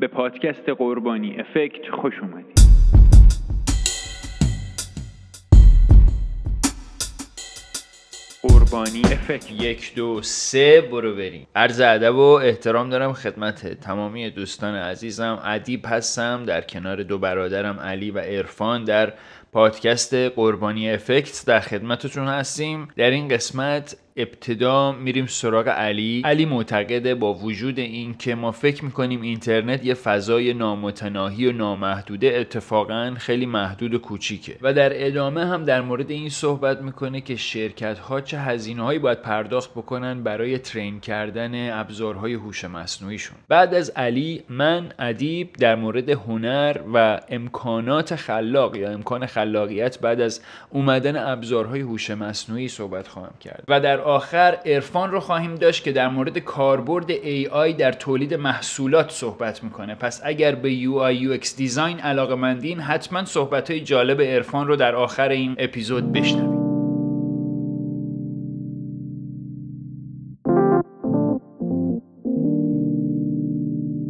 به پادکست قربانی افکت خوش اومدید. قربانی افکت. یک دو سه برو بریم. عرض ادب و احترام دارم خدمت تمامی دوستان عزیزم. ادیب هستم در کنار دو برادرم علی و عرفان در پادکست قربانی افکت. در خدمتتون هستیم. در این قسمت ابتدا میریم سراغ علی. علی معتقده با وجود این که ما فکر می‌کنیم اینترنت یه فضای نامتناهی و نامحدوده اتفاقا خیلی محدود و کوچیکه. و در ادامه هم در مورد این صحبت می‌کنه که شرکت ها چه هزینه هایی باید پرداخت بکنن برای ترین کردن ابزارهای هوش مصنوعیشون. بعد از علی من ادیب در مورد هنر و امکانات خلاق یا امکان خلاقیت بعد از اومدن ابزارهای هوش مصنوعی صحبت خواهم کرد. و در آخر عرفان رو خواهیم داشت که در مورد کاربرد AI در تولید محصولات صحبت می‌کنه. پس اگر به UI UX دیزاین علاقه مندین حتما صحبت های جالب عرفان رو در آخر این اپیزود بشنوید.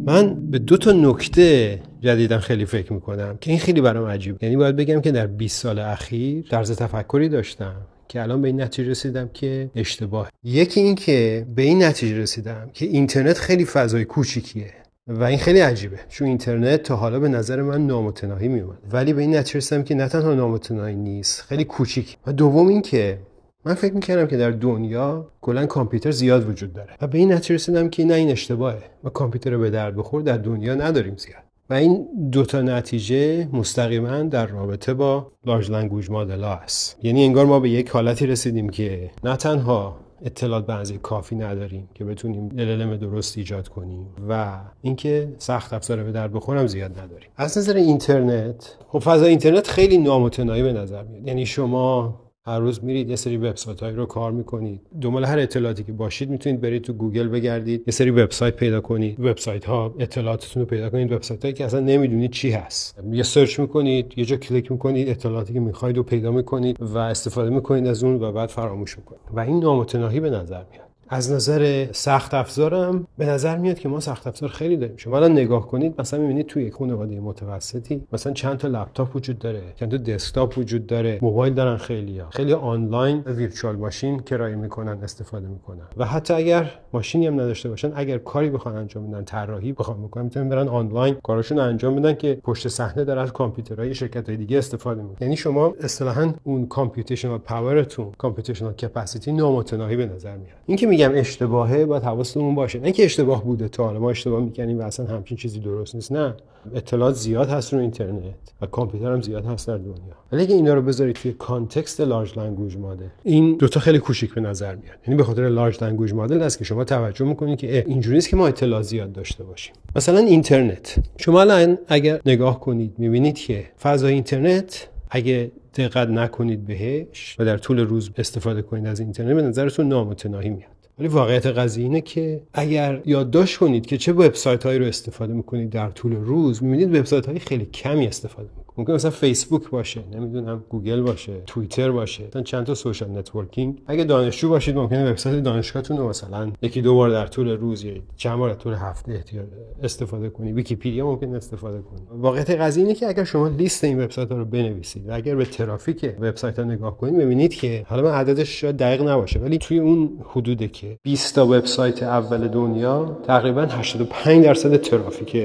من به دو تا نکته جدیدا خیلی فکر می‌کنم که این خیلی برام عجیب یعنی باید بگم که در 20 سال اخیر طرز تفکری داشتم. که الان به این نتیجه رسیدم که اشتباه. یکی این که به این نتیجه رسیدم که اینترنت خیلی فضای کوچیکیه و این خیلی عجیبه. چون اینترنت تا حالا به نظر من نامتناهی میومد ولی به این نتیجه رسیدم که نه تنها نامتناهی نیست خیلی کوچیک. و دوم این که من فکر می‌کردم که در دنیا کلا کامپیوتر زیاد وجود داره. و به این نتیجه رسیدم که نه این اشتباهه. و کامپیوتر به درد بخور در دنیا نداریم زیاد. و این دوتا نتیجه مستقیما در رابطه با large language model است. یعنی انگار ما به یک حالتی رسیدیم که نه تنها اطلاعات به کافی نداریم که بتونیم LLM درست ایجاد کنیم و اینکه سخت افزار به درد بخورم زیاد نداریم. از نظر اینترنت خب فضای اینترنت خیلی نامتناهی به نظر میاد. یعنی شما هر روز میرید یه سری وبسایت هایی رو کار می‌کنید. دنبال هر اطلاعاتی که باشید می‌تونید برید تو گوگل بگردید یه سری وبسایت پیدا کنید. وبسایت ها اطلاعاتتون رو پیدا کنید. وبسایت هایی که اصلا نمی‌دونید چی هست. یه سرچ می‌کنید یه جا کلیک می‌کنید اطلاعاتی که می‌خواید رو پیدا می‌کنید و استفاده می‌کنید از اون و بعد فراموش می‌کنید. و این نامتناهی به نظر میاد. از نظر سخت افزارم به نظر میاد که ما سخت افزار خیلی داریم. شما الان نگاه کنید مثلا می‌بینید توی یک خانواده متوسطی مثلا چند تا لپتاپ وجود داره چند تا دسکتاپ وجود داره موبایل دارن خیلی ها خیلی آنلاین virtual machine کرایه می‌کنن استفاده می‌کنن. و حتی اگر ماشینی هم نداشته باشن اگر کاری بخوان انجام بدن طراحی بخوان بکنن می‌تونن برن آنلاین کاراشون انجام بدن که پشت صحنه داره از کامپیوترهای شرکت های دیگه استفاده می‌کنن یعنی شما اصطلاحا اون computational power تون computational capacity نامتناهی به نظر میاد. اینکه میگم اشتباهه باید حواستون باشه. نه که اشتباه بوده تا حالا ما اشتباه می‌کنیم و اصلا همچین چیزی درست نیست نه. اطلاعات زیاد هست رو اینترنت و کامپیوتر هم زیاد هست در دنیا. ولی اگه اینا رو بذارید توی context large language model این دوتا خیلی کوچیک به نظر میاد. یعنی به خاطر large language model است که شما توجه می‌کنید که اینجوری نیست که ما اطلاع زیاد داشته باشیم. مثلا اینترنت. شما الان اگر نگاه کنید می‌بینید که فضای اینترنت اگه دقت نکنید بهش و در طول روز استفاده کنید از اینترنت به نظرتون نامتناهی میاد. ولی واقعیت قضیه اینه که اگر یادداشت کنید که چه وبسایت هایی رو استفاده می‌کنید در طول روز می‌بینید وبسایت های خیلی کمی استفاده می‌کنید. ممکن مثلا فیسبوک باشه نمی‌دونم گوگل باشه توییتر باشه مثلا چند تا social networking. اگه دانشجو باشید ممکنه وبسایت دانشگاهتون رو مثلا یکی دو بار در طول روز یا چند بار در طول هفته احتیاج استفاده کنید ویکی‌پدیا ممکن استفاده کنید واقعیت قضیه اینه که اگر شما لیست این وبسایت ها رو بنویسید و اگر به ترافیک وبسایت ها نگاه کنید ببینید که حالا من عددش شاید دقیق نباشه ولی توی اون حدوده که 20 تا وبسایت اول دنیا تقریبا 85 درصد ترافیک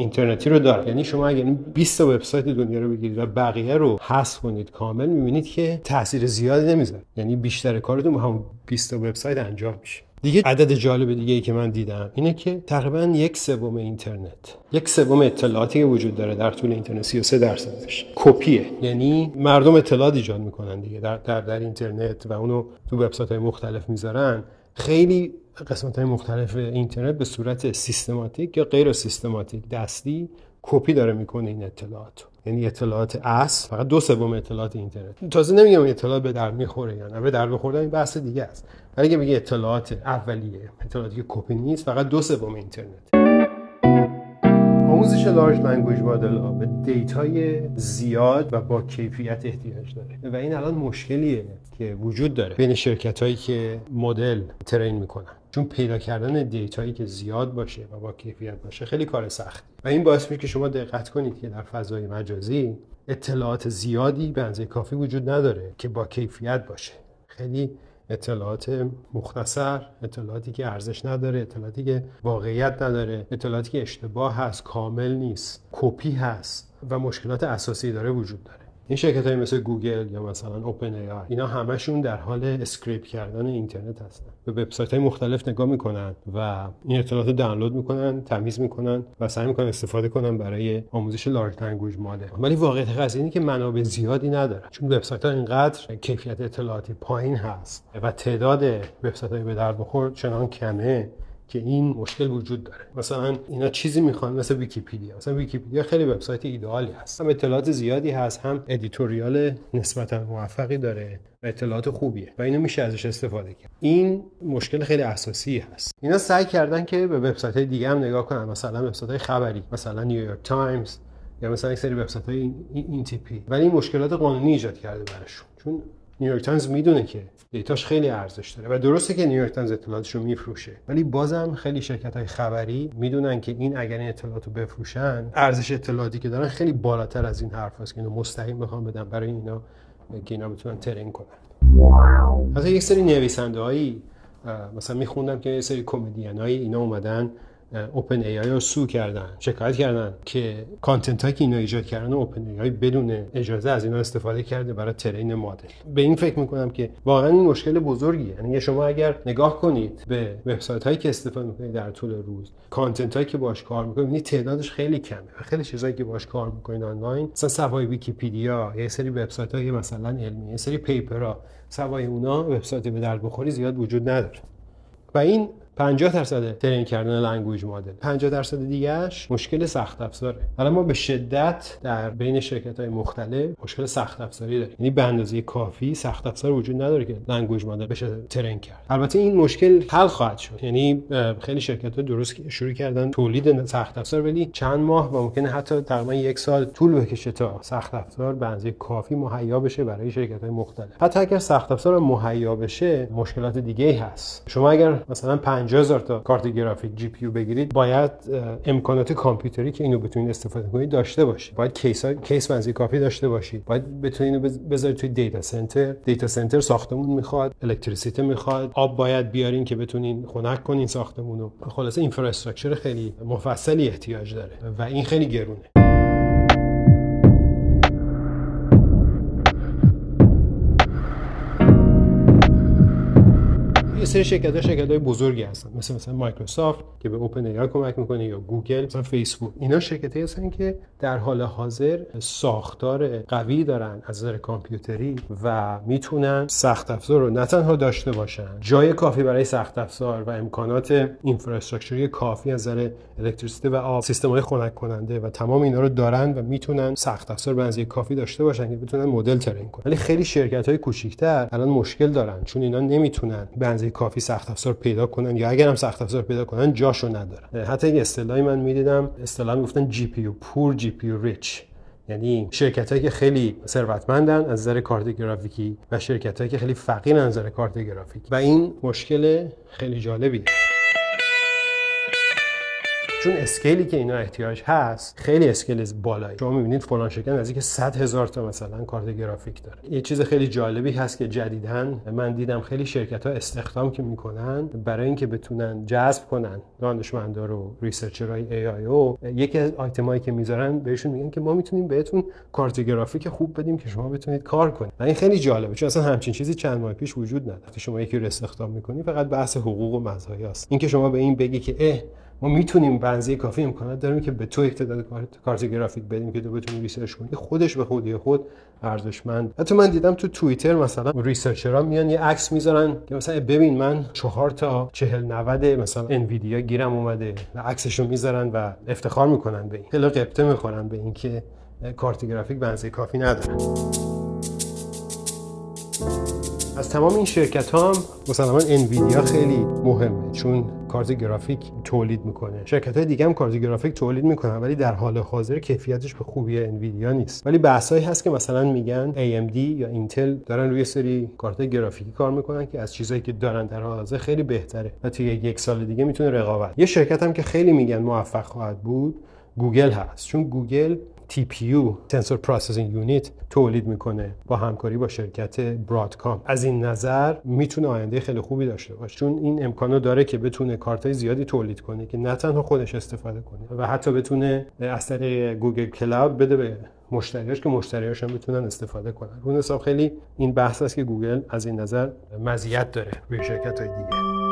اینترنتی رو داره یعنی شما اگر این 20 تا وبسایت دنیا رو بگیرید و بقیه رو حذف کنید کامل می‌بینید که تاثیر زیادی نمی‌ذاره. یعنی بیشتر کارتون با همون 20 تا وبسایت انجام میشه. دیگه عدد جالب دیگه ای که من دیدم اینه که تقریبا یک سوم اینترنت یک سوم اطلاعاتی که وجود داره در طول اینترنت 33 درصدش کپیه. یعنی مردم اطلاعات ایجاد می‌کنن دیگه در, در, در اینترنت و اونو تو وبسایت های مختلف می‌ذارن. خیلی قسمت های مختلف اینترنت به صورت سیستماتیک یا غیر سیستماتیک دستی کپی داره می‌کنه این اطلاعات یعنی اطلاعات اصل فقط دو سوم اطلاعات اینترنت. تازه نمیگم اطلاعات به در می‌خوره یا نه به در بخوردن این بحث دیگه است. ولی اگه بگی اطلاعات اولیه اطلاعاتی که کپی نیست فقط دو سوم اینترنت. آموزش large language model به data ی زیاد و با کیفیت احتیاج داره. و این الان مشکلیه که وجود داره بین شرکت هایی که مدل ترین می‌کنن. چون پیدا کردن دیتایی که زیاد باشه و با کیفیت باشه خیلی کار سخت. و این باعث میشه که شما دقت کنید که در فضای مجازی اطلاعات زیادی به اندازه کافی وجود نداره که با کیفیت باشه. خیلی اطلاعات مختصر اطلاعاتی که ارزش نداره اطلاعاتی که واقعیت نداره اطلاعاتی که اشتباه هست کامل نیست کپی هست و مشکلات اساسی داره وجود داره. این شرکت های مثل گوگل یا مثلا OpenAI اینا همشون در حال scrape کردن اینترنت هستن. به وبسایت های مختلف نگاه می‌کنن و این اطلاعات دانلود می‌کنن تمیز می‌کنن و سعی می‌کنن استفاده کنن برای آموزش large language model ولی واقعیت قضیه اینه که منابع زیادی ندارن. چون وبسایت ها اینقدر کیفیت اطلاعاتی پایین هست و تعداد وبسایت های به درد بخور چنان کمه که این مشکل وجود داره. مثلا اینا چیزی می‌خوان مثل ویکیپیدیا. مثلا ویکیپیدیا خیلی وبسایت ایدئالی هست. هم اطلاعات زیادی هست هم editorial نسبتا موفقی داره و اطلاعات خوبیه و اینو میشه ازش استفاده کرد. این مشکل خیلی اساسی هست. اینا سعی کردن که به وبسایت های دیگه هم نگاه کنن. مثلا وبسایت خبری مثلا نیویورک تایمز یا مثلا یک سری وبسایت های این تیپی ولی مشکلات قانونی ایجاد کرده براشون. چون نیویورک تایمز می‌دونه که data ش خیلی ارزش داره و درسته که نیویورک تایمز اطلاعاتش رو میفروشه. ولی بازم خیلی شرکت های خبری می‌دونن که این اگر این اطلاعات رو بفروشن ارزش اطلاعاتی که دارن خیلی بالاتر از این حرف هست که اینو مستقیم بخوام بدم برای اینا که اینا بتونن train کنن. حتی یک سری نویسنده هایی مثلا میخوندم که یه سری کمدین اینا اومدن OpenAI رو sue کردن شکایت کردن که content هایی که اینا ایجاد کردن OpenAI بدون اجازه از اینا استفاده کرده برای train مدل. به این فکر می‌کنم که واقعا این مشکل بزرگیه. یعنی شما اگر نگاه کنید به وبسایت هایی که استفاده می‌کنید در طول روز content هایی که باش کار می‌کنید تعدادش خیلی کمه. و خیلی چیزایی که باش کار می‌کنید آنلاین مثلا صفحه ویکیپدیا یا سری وبسایت های مثلا علمی یه سری paper ها سوای اونا وبسایت به درد بخوری زیاد وجود نداره. و این 50 درصد train کردن language model 50 درصد دیگهش مشکل سخت افزاره حالا ما به شدت در بین شرکت های مختلف مشکل سخت افزاری داریم. یعنی به اندازه کافی سخت افزار وجود نداره که language model بشه train کرد. البته این مشکل حل خواهد شد. یعنی خیلی شرکت ها درست شروع کردن تولید سخت افزار ولی چند ماه و ممکنه حتی تقریبا یک سال طول بکشه تا سخت افزار به اندازه کافی مهیا بشه برای شرکت های مختلف. حتی اگر سخت افزار مهیا بشه مشکلات دیگه هست. شما اگر مثلا 50 هزار تا کارت گرافیک GP بگیرید باید امکانات کامپیوتری که اینو بتونید استفاده کنید داشته باشید. باید space space منزی کافی داشته باشید. باید بتونید بذارید توی data center. data center ساختمون می‌خواد الکتریسیته می‌خواد. آب باید بیارین که بتونین خنک کنین ساختمون رو خلاصه infrastructure خیلی مفصلی احتیاج داره و این خیلی گرونه. یه سری شرکت ها شرکت های بزرگی هستن. مثل مثلا مایکروسافت که به OpenAI کمک می‌کنه یا گوگل. مثلا فیسبوک. اینا شرکت هستن که در حال حاضر ساختار قوی دارن از نظر کامپیوتری و می‌تونن سخت افزار رو نه تنها داشته باشن جای کافی برای سخت افزار و امکانات infrastructure ی کافی از نظر الکتریسیته و آب سیستم های خنک کننده و تمام اینا رو دارن و می‌تونن سخت افزار به کافی داشته باشن که بتونن مدل train کنن. ولی خیلی شرکت های کوچیک‌تر الان مشکل دارن چون اینا نمی‌تونن به کافی سخت افزار پیدا کنن یا اگر هم سخت افزار پیدا کنن جاشو ندارن حتی یه اصطلاحی من می‌دیدم اصطلاح می‌گفتن جی پی یو پور جی پی یو ریچ یعنی شرکت که خیلی ثروتمندن از نظر کارت گرافیکی و شرکت که خیلی فقیرن از نظر کارت گرافیکی. و این مشکل خیلی جالبیه. چون scale ی که اینا احتیاج هست خیلی scale بالایی. شما می‌بینید فلان شرکت نزدیک 100 هزار تا مثلا کارت گرافیک داره. یه چیز خیلی جالبی هست که جدیدن من دیدم خیلی شرکت ها استخدام که می‌کنن برای اینکه بتونن جذب کنن دانشمندا رو researcher های AI او یکی از آیتمایی که می‌ذارن بهشون میگن که ما می‌تونیم بهتون کارت گرافیک خوب بدیم که شما بتونید کار کنید. و این خیلی جالبه چون اصلا همچین چیزی چند ماه پیش وجود نداره شما یکی رو استخدام می‌کنی فقط بحث حقوق و مزایا است اینکه شما به این بگی که اه ما می‌تونیم بنزی کافی امکانات داریم که به تو یک تعداد کارت گرافیک بدیم که تو بتونی research کنی. خودش به خودی خود ارزشمند. حتی من دیدم تو توییتر مثلا researcher ها میان یه عکس می‌ذارن که مثلا ببین من چهار تا 40 90 مثلا Nvidia گیرم اومده و عکسشو می‌ذارن و افتخار می‌کنن به این. خیلی غبطه می‌خورن به اینکه کارت گرافیک بنزی کافی نداره. از تمام این شرکت ها هم مثلا انویدیا خیلی مهمه چون کارت گرافیک تولید می‌کنه. شرکت های دیگه هم کارت گرافیک تولید می‌کنن ولی در حال حاضر کیفیتش به خوبی انویدیا نیست. ولی بحثایی هست که مثلا میگن AMD یا اینتل دارن روی سری کارت گرافیکی کار می‌کنن که از چیزایی که دارن در حال حاضر خیلی بهتره و توی یک سال دیگه می‌تونه رقابت. یه شرکت هم که خیلی میگن موفق خواهد بود گوگل هست. چون گوگل TPU Tensor Processing Unit تولید می‌کنه با همکاری با شرکت برادکام از این نظر می‌تونه آینده خیلی خوبی داشته باشه. چون این امکانو داره که بتونه کارتای زیادی تولید کنه که نه تنها خودش استفاده کنه و حتی بتونه از طریق Google Cloud بده به مشتریاش که مشتریاش هم بتونن استفاده کنن. اون حساب خیلی این بحث است که گوگل از این نظر مزیت داره روی شرکت های دیگه.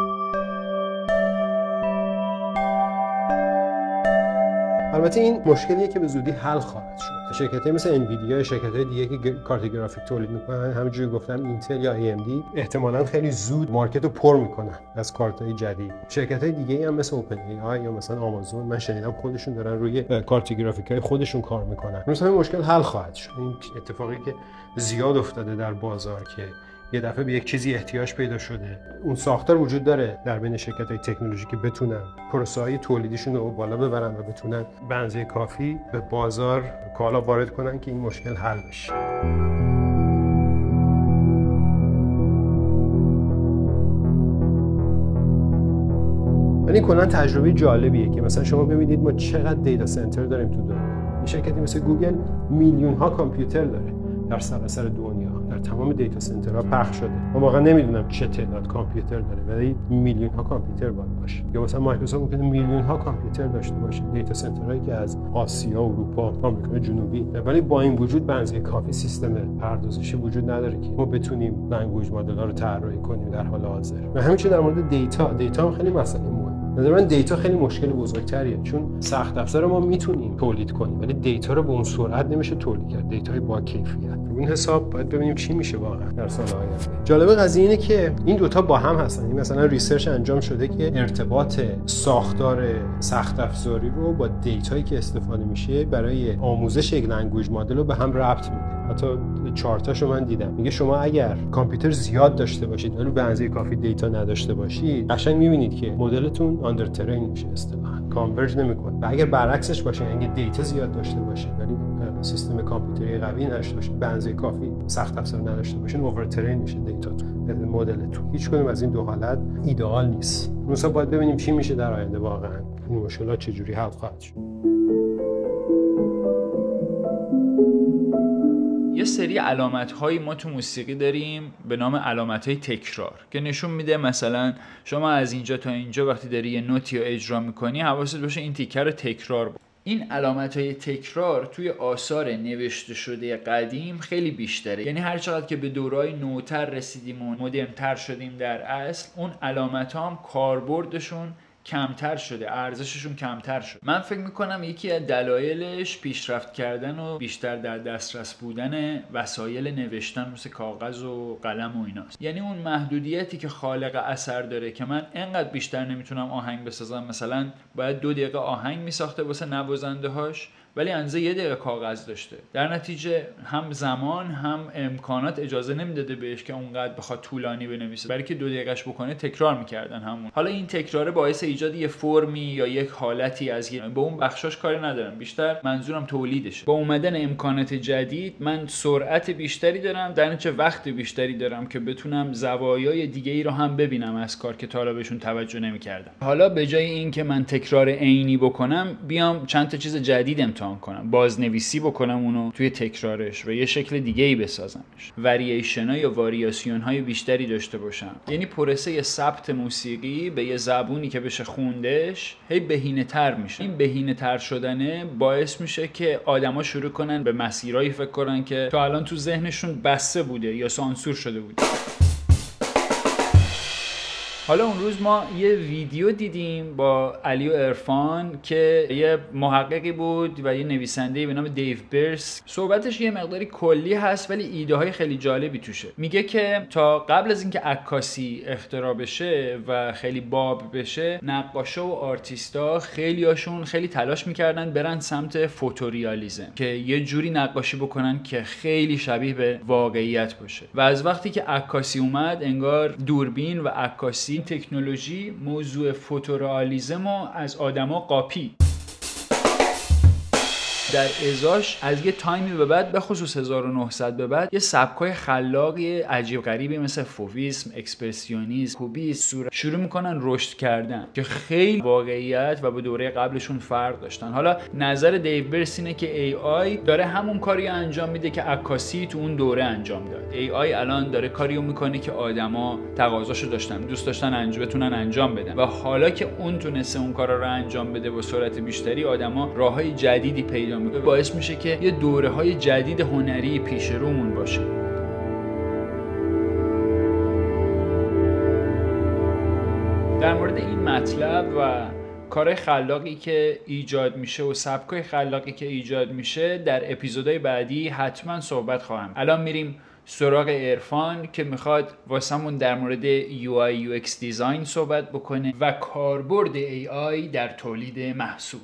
البته این مشکلیه که به زودی حل خواهد شد. شرکت مثل انویدیا شرکت های دیگه که کارت گرافیک تولید می‌کنن همونجوری گفتم اینتل یا AMD احتمالا خیلی زود market رو پر می‌کنن از کارت های جدید. شرکت های دیگه هم مثل OpenAI یا مثلا آمازون من شنیدم خودشون دارن روی کارت گرافیک های خودشون کار می‌کنن. مثلا مشکل حل خواهد شد. این اتفاقی که زیاد افتاده در بازار که یه دفعه به یک چیزی احتیاج پیدا شده. اون ساختار وجود داره در بین شرکت های تکنولوژی که بتونن پروسه های تولیدیشون رو بالا ببرن و بتونن بنزه کافی به بازار کالا وارد کنن که این مشکل حل بشه. ولی کلا تجربه جالبیه که مثلا شما ببینید ما چقدر data center داریم تو دنیا. این شرکتی مثل گوگل میلیون ها کامپیوتر داره. در سراسر دنیا در تمام data center ها پخش شده. من واقعا نمی‌دونم چه تعداد کامپیوتر داره ولی میلیون ها کامپیوتر باید باشه. یا مثلا مایکروسافت ممکنه میلیون ها کامپیوتر داشته باشه. data center هایی که از آسیا اروپا آمریکا جنوبی. ولی با این وجود بنزه کافی سیستم پردازشی وجود نداره که ما بتونیم language model ها رو طراحی کنیم در حال حاضر. و همینچنین در مورد data. data هم خیلی مسئله نظر من data خیلی مشکل بزرگتریه چون سخت افزار ما می‌تونیم تولید کنیم ولی data رو به اون سرعت نمیشه تولید کرد. data ی با کیفیت. این حساب باید ببینیم چی میشه واقعا در سال آینده. جالب قضیه اینه که این دوتا با هم هستن. این مثلا research انجام شده که ارتباط ساختار سخت افزاری رو با data یی که استفاده میشه برای آموزش یک language model رو به هم ربط میده. حتی چارتاشو من دیدم. میگه شما اگر کامپیوتر زیاد داشته باشید ولی به اندازه کافی data نداشته باشید قشنگ می‌بینید که مدلتون under train میشه اصطلاحا. converge نمی‌کنه. و اگر برعکسش باشه یعنی data زیاد داشته باشید ولی سیستم کامپیوتری قوی نداشته اندازه کافی سخت افزار نداشته باشید over train میشه data تون مدلتون هیچ کدوم از این دو حالت ایدئال نیست. مثلا باید ببینیم چی میشه در آینده واقعا. این مشکلات چجوری حل خواهد شد. یه سری علامت هایی ما تو موسیقی داریم به نام علامت های تکرار که نشون میده مثلا شما از اینجا تا اینجا وقتی داری یه نوتی رو اجرا می‌کنی حواست باشه این تیکر رو تکرار بود. این علامت های تکرار توی آثار نوشته شده قدیم خیلی بیشتره. یعنی هر چقدر که به دورای نوتر رسیدیم و مدرنتر شدیم در اصل اون علامت ها هم کاربردشون کمتر شده ارزششون کمتر شده من فکر می‌کنم یکی از دلایلش پیشرفت کردن و بیشتر در دسترس بودن وسایل نوشتن مثل کاغذ و قلم و ایناست. یعنی اون محدودیتی که خالق اثر داره که من انقدر بیشتر نمی‌تونم آهنگ بسازم. مثلا باید دو دقیقه آهنگ میساخته واسه نوازنده هاش ولی انزه یه دقیقه کاغذ داشته. در نتیجه هم زمان هم امکانات اجازه نمی‌داده بهش که اونقدر بخواد طولانی بنویسه. برای که دو دقیقهش بکنه تکرار می‌کردن همون. حالا این تکرار باعث ایجاد یه فرمی یا یک حالتی از یه به اون بخشاش کاری ندارم. بیشتر منظورم تولیدشه. با اومدن امکانات جدید من سرعت بیشتری دارم در نتیجه وقت بیشتری دارم که بتونم زوایای دیگه ای رو هم ببینم از کار که تا بهشون توجه نمی‌کردم. حالا به جای اینکه من تکرار عینی بکنم بیام چند تا چیز جدید امتحان کنم. بازنویسی بکنم اونو توی تکرارش و یه شکل دیگه ای بسازمش ورییشن یا واریاسیون های بیشتری داشته باشم. یعنی پروسه ثبت موسیقی به یه زبونی که بشه خوندش هی بهینه تر میشه. این بهینه تر شدنه باعث میشه که آدما شروع کنن به مسیرایی فکر کنن که تا الان تو ذهنشون بسته بوده یا سانسور شده بوده. حالا اون روز ما یه ویدیو دیدیم با علی و ارفان که یه محققی بود و یه نویسنده به نام دیو برس صحبتش یه مقداری کلی هست ولی ایده های خیلی جالبی توشه. میگه که تا قبل از اینکه عکاسی اختراع بشه و خیلی باب بشه نقاشا و آرتیستا خیلی هاشون خیلی تلاش می‌کردن برن سمت فوتوریالیزم که یه جوری نقاشی بکنن که خیلی شبیه به واقعیت باشه. و از وقتی که عکاسی اومد انگار دوربین و عکاسی تکنولوژی موضوع فوتورئالیسم و از آدما قاپید. در ازاش از یه تایمی به بعد به خصوص 1900 به بعد یه سبکای خلاقی عجیب غریبی مثل فوویسم، اکسپرسیونیسم، کوبیسم شروع می‌کنن رشد کردن که خیلی واقعیت و به دوره قبلشون فرق داشتن. حالا نظر دیو برس اینه که AI داره همون کاری انجام میده که عکاسی تو اون دوره انجام داد. AI الان داره کاریو می‌کنه که آدما تقاضاشو داشتن دوست داشتن انجام بتونن انجام بدن. و حالا که اون تونسته اون کارا رو انجام بده با سرعت بیشتری آدما راههای جدیدی پیدا می‌کنه باعث میشه که یه دوره های جدید هنری پیش رومون باشه. در مورد این مطلب و کار خلاقی که ایجاد میشه و سبکای خلاقی که ایجاد میشه در اپیزودهای بعدی حتما صحبت خواهم. الان میریم سراغ ارفان که می‌خواد واسمون در مورد UI UX دیزاین صحبت بکنه و کاربرد AI در تولید محصول.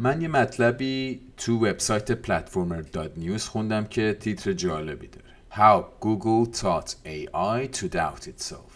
من یه مطلبی تو وبسایت Platformer dot news خوندم که تیتر جالبی داره. How Google taught AI to doubt itself.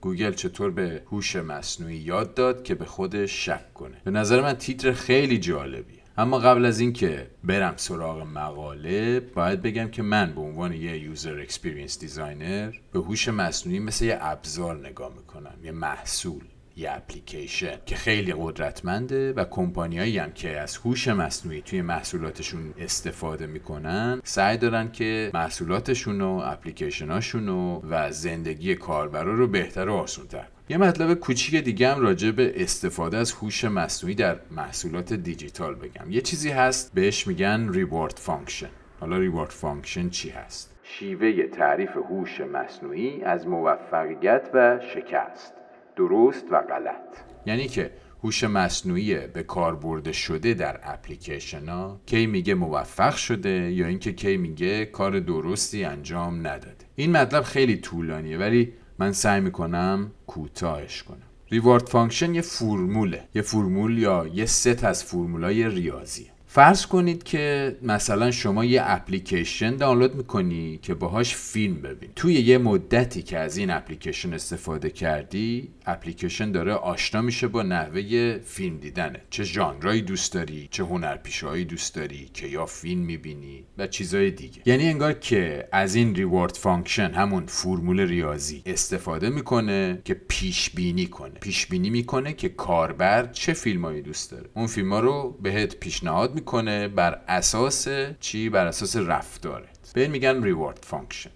گوگل چطور به هوش مصنوعی یاد داد که به خودش شک کنه. به نظر من تیتر خیلی جالبیه. اما قبل از اینکه برم سراغ مقاله باید بگم که من به عنوان یه user experience designer به هوش مصنوعی مثل یه ابزار نگاه می‌کنم یه محصول. یه اپلیکیشن که خیلی قدرتمنده و کمپانیایی هم که از هوش مصنوعی توی محصولاتشون استفاده می‌کنن سعی دارن که محصولاتشون و اپلیکیشناشون و زندگی کاربرا رو بهتر و آسونتر یه مطلب کوچیک دیگه هم راجع به استفاده از هوش مصنوعی در محصولات دیجیتال بگم. یه چیزی هست بهش میگن reward function حالا reward function چی هست؟ شیوه تعریف هوش مصنوعی از موفقیت و شکست. درست و غلط. یعنی که هوش مصنوعی به کار برده شده در اپلیکیشن ها کی میگه موفق شده یا اینکه کی میگه کار درستی انجام نداده. این مطلب خیلی طولانیه ولی من سعی می‌کنم کوتاهش کنم. reward function یه فرموله. یه فرمول یا یه ست از فرمولای ریاضیه. فرض کنید که مثلا شما یه اپلیکیشن دانلود می‌کنی که باهاش فیلم ببینی. توی یه مدتی که از این اپلیکیشن استفاده کردی اپلیکیشن داره آشنا میشه با نحوه فیلم دیدنت. چه ژانرایی دوست داری چه هنرپیشهایی دوست داری کیا فیلم می‌بینی و چیزای دیگه. یعنی انگار که از این reward function همون فرمول ریاضی استفاده می‌کنه که پیش بینی کنه. پیش بینی می‌کنه که کاربر چه فیلمایی دوست داره. اون فیلم رو بهت پیشنهاد می‌کنه بر اساس چی؟ بر اساس رفتارت. به این میگن reward function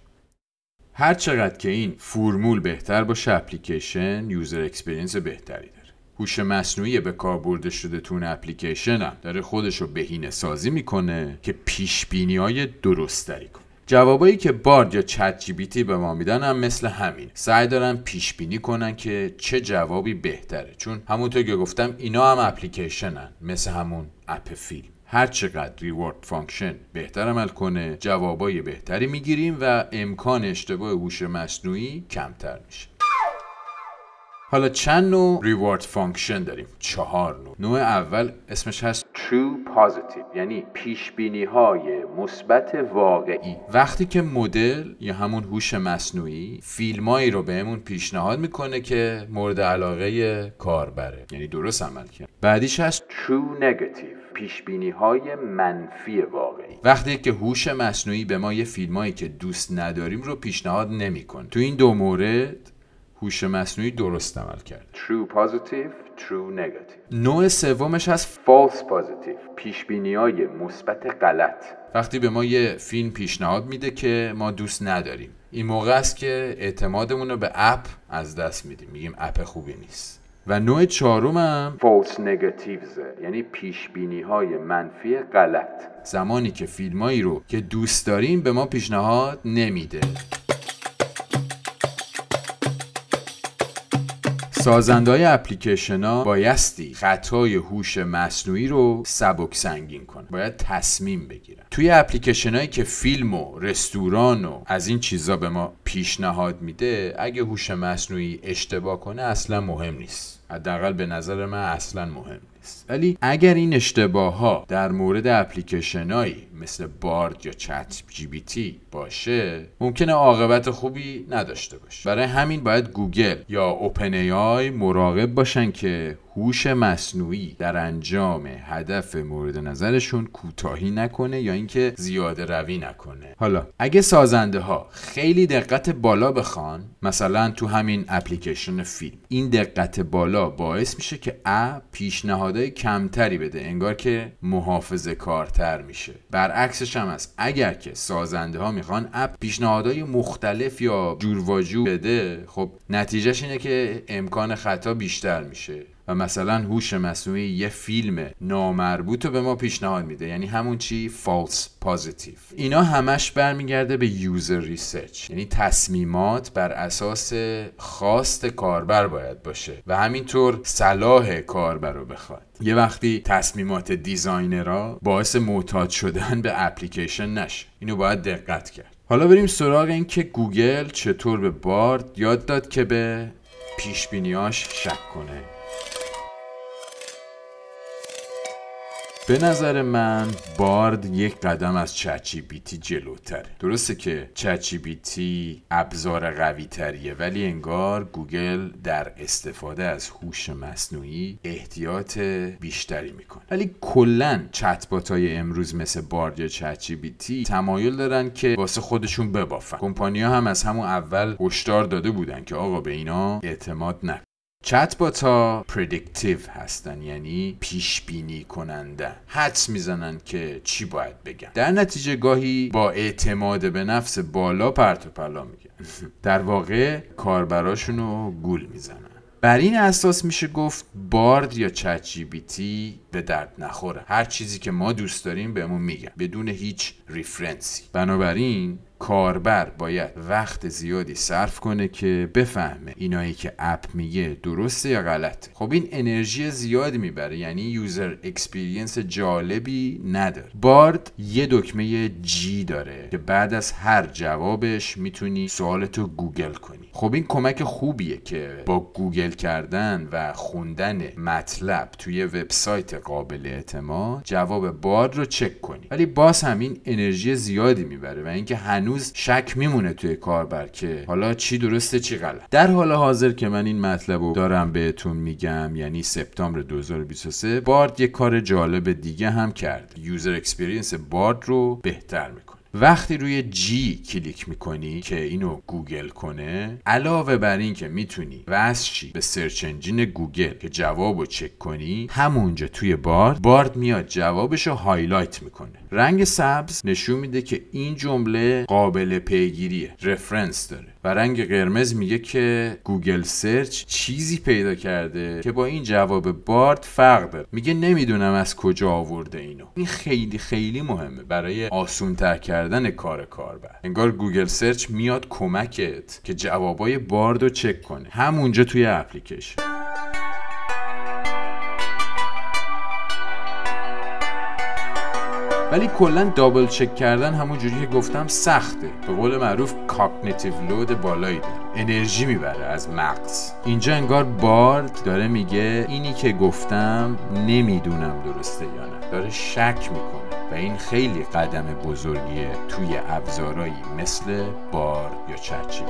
هر چقدر که این فرمول بهتر باشه اپلیکیشن user experience بهتری داره. هوش مصنوعی به کار برده شده تو اپلیکیشن هم داره خودش رو بهینه سازی می‌کنه که پیش بینی های درست کنه. جوابایی که Bard یا ChatGPT به ما میدن هم مثل همین سعی دارن پیش بینی کنن که چه جوابی بهتره. چون همونطور که گفتم اینا هم اپلیکیشنن مثل همون اپ فیلم. هر چقدر reward function بهتر عمل کنه جوابای بهتری می‌گیریم و امکان اشتباه هوش مصنوعی کمتر میشه. حالا چند نوع reward function داریم؟ چهار نوع. نوع اول اسمش هست True Positive یعنی پیش بینی های مثبت واقعی. وقتی که مدل یا همون هوش مصنوعی فیلمایی رو بهمون پیشنهاد می‌کنه که مورد علاقه کاربره. یعنی درست عمل کرد. بعدیش هست True Negative پیش بینی های منفی واقعی. وقتی که هوش مصنوعی به ما یه فیلمایی که دوست نداریم رو پیشنهاد نمی‌کنه. تو این دو مورد هوش مصنوعی درست عمل کرد. True positive, true negative. نوع سومش هست false positive. پیش های مثبت غلط. وقتی به ما یه فیلم پیشنهاد میده که ما دوست نداریم این موقع است که اعتمادمون رو به اپ از دست میدیم. میگیم اپ خوبی نیست. و نوع چهارمم فالس نگاتیوز یعنی پیش بینی های منفی غلط. زمانی که فیلمایی رو که دوست داریم به ما پیشنهاد نمیده. سازنده های اپلیکیشن ها بایستی خطای هوش مصنوعی رو سبک سنگین کنن. باید تصمیم بگیرن. توی اپلیکیشن هایی که فیلم و رستوران و از این چیزا به ما پیشنهاد میده اگه هوش مصنوعی اشتباه کنه اصلا مهم نیست. حداقل به نظر من اصلا مهم نیست. ولی اگر این اشتباه ها در مورد اپلیکیشنایی مثل Bard یا ChatGPT باشه ممکنه عاقبت خوبی نداشته باشه. برای همین باید گوگل یا OpenAI مراقب باشن که هوش مصنوعی در انجام هدف مورد نظرشون کوتاهی نکنه یا اینکه زیاده روی نکنه. حالا اگه سازنده ها خیلی دقت بالا بخوان مثلا تو همین اپلیکیشن فیلم این دقت بالا باعث میشه که app پیشنهادهای کمتری بده انگار که محافظه کارتر میشه برعکسش هم هست. اگر که سازنده ها می‌خوان app پیشنهادهای مختلف یا جور بده خب نتیجهش اینه که امکان خطا بیشتر میشه. و مثلا هوش مصنوعی یه فیلم نامربوط رو به ما پیشنهاد میده یعنی همون چی؟ false positive اینا همش برمیگرده به user research یعنی تصمیمات بر اساس خواست کاربر باید باشه و همینطور صلاح کاربر رو بخواد. یه وقتی تصمیمات designer ها باعث معتاد شدن به اپلیکیشن نشه. اینو باید دقت کرد. حالا بریم سراغ این که گوگل چطور به Bard یاد داد که به پیش شک کنه. به نظر من Bard یک قدم از ChatGPT جلوتره درسته که ChatGPT ابزار قوی تریه ولی انگار گوگل در استفاده از هوش مصنوعی احتیاط بیشتری می‌کنه. ولی کلا چتبات های امروز مثل بارد یا چچی بیتی تمایل دارن که واسه خودشون ببافن. کمپانی هم از همون اول هشدار داده بودن که آقا به اینا اعتماد نکن. چت ها پردیکتیو هستن یعنی پیش بینی کننده. حدس می‌زنن که چی باید بگن. در نتیجه گاهی با اعتماد به نفس بالا پرت و پلا میگن. در واقع کاربراشون رو گول می‌زنن. بر این اساس میشه گفت Bard یا ChatGPT به درد نخوره. هر چیزی که ما دوست داریم بهمون میگن بدون هیچ reference ی بنابراین کاربر باید وقت زیادی صرف کنه که بفهمه اینایی که app میگه درسته یا غلطه. خب این انرژی زیادی می‌بره یعنی user experience جالبی نداره. Bard یه دکمه G داره که بعد از هر جوابش می‌تونی سوالتو گوگل کنی. خب این کمک خوبیه که با گوگل کردن و خوندن مطلب توی وبسایت قابل اعتماد جواب Bard رو چک کنی. ولی باز همین انرژی زیادی می‌بره و اینکه شک میمونه توی کاربر که حالا چی درسته چی غلط. در حال حاضر که من این مطلب رو دارم بهتون میگم یعنی سپتامبر 2023 Bard یه کار جالب دیگه هم کرد. user experience Bard رو بهتر می‌کنه. وقتی روی G کلیک می‌کنی که اینو گوگل کنه علاوه بر این که می‌تونی وصل به search engine گوگل که جواب چک کنی همونجا توی Bard Bard میاد جوابش رو highlight می‌کنه. رنگ سبز نشون میده که این جمله قابل پیگیریه reference داره. رنگ قرمز میگه که Google Search چیزی پیدا کرده که با این جواب Bard فرق داره. میگه نمی‌دونم از کجا آورده اینو. این خیلی خیلی مهمه برای آسون تر کردن کار کاربر. انگار Google Search میاد کمکت که جوابای Bard رو چک کنه. همونجا توی اپلیکیشن. ولی کلا double check کردن همون جوری که گفتم سخته. به قول معروف cognitive load بالایی داره انرژی می‌بره از مغز. اینجا انگار Bard داره میگه اینی که گفتم نمی‌دونم درسته یا نه. داره شک می‌کنه. و این خیلی قدم بزرگیه توی ابزارهایی مثل Bard یا چت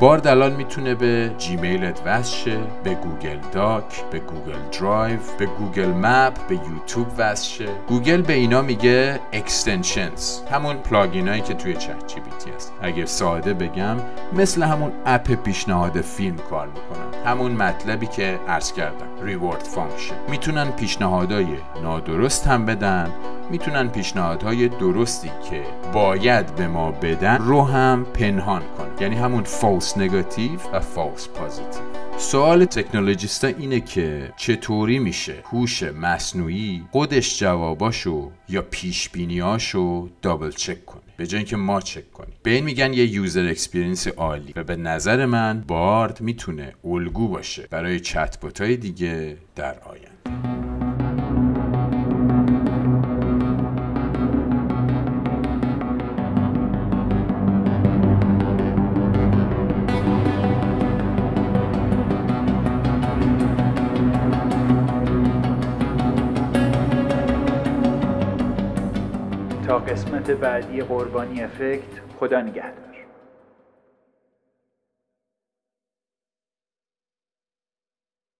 Bard الان می‌تونه به Gmail ت وصل به Google Doc به Google Drive به Google Map به یوتیوب وصل گوگل به اینا میگه extensions همون plugin هایی که توی چت هست. اگه ساده بگم مثل همون app پیشنهاد فیلم کار می‌کنن. همون مطلبی که عرض کردم reward function می‌تونن پیشنهادهای نادرست هم بدن می‌تونن پیشنهادهای درستی که باید به ما بدن رو هم پنهان کنن. یعنی همون false negative و false positive سوال technologist ا اینه که چطوری میشه هوش مصنوعی خودش جواباشو یا پیش بینیاشو double check کنه؟ به جای اینکه ما چک کنیم. به این میگن یه user experience عالی و به نظر من Bard می‌تونه الگو باشه برای چت های دیگه در آینده. تا قسمت بعدی قربانی افکت خدا نگهدار.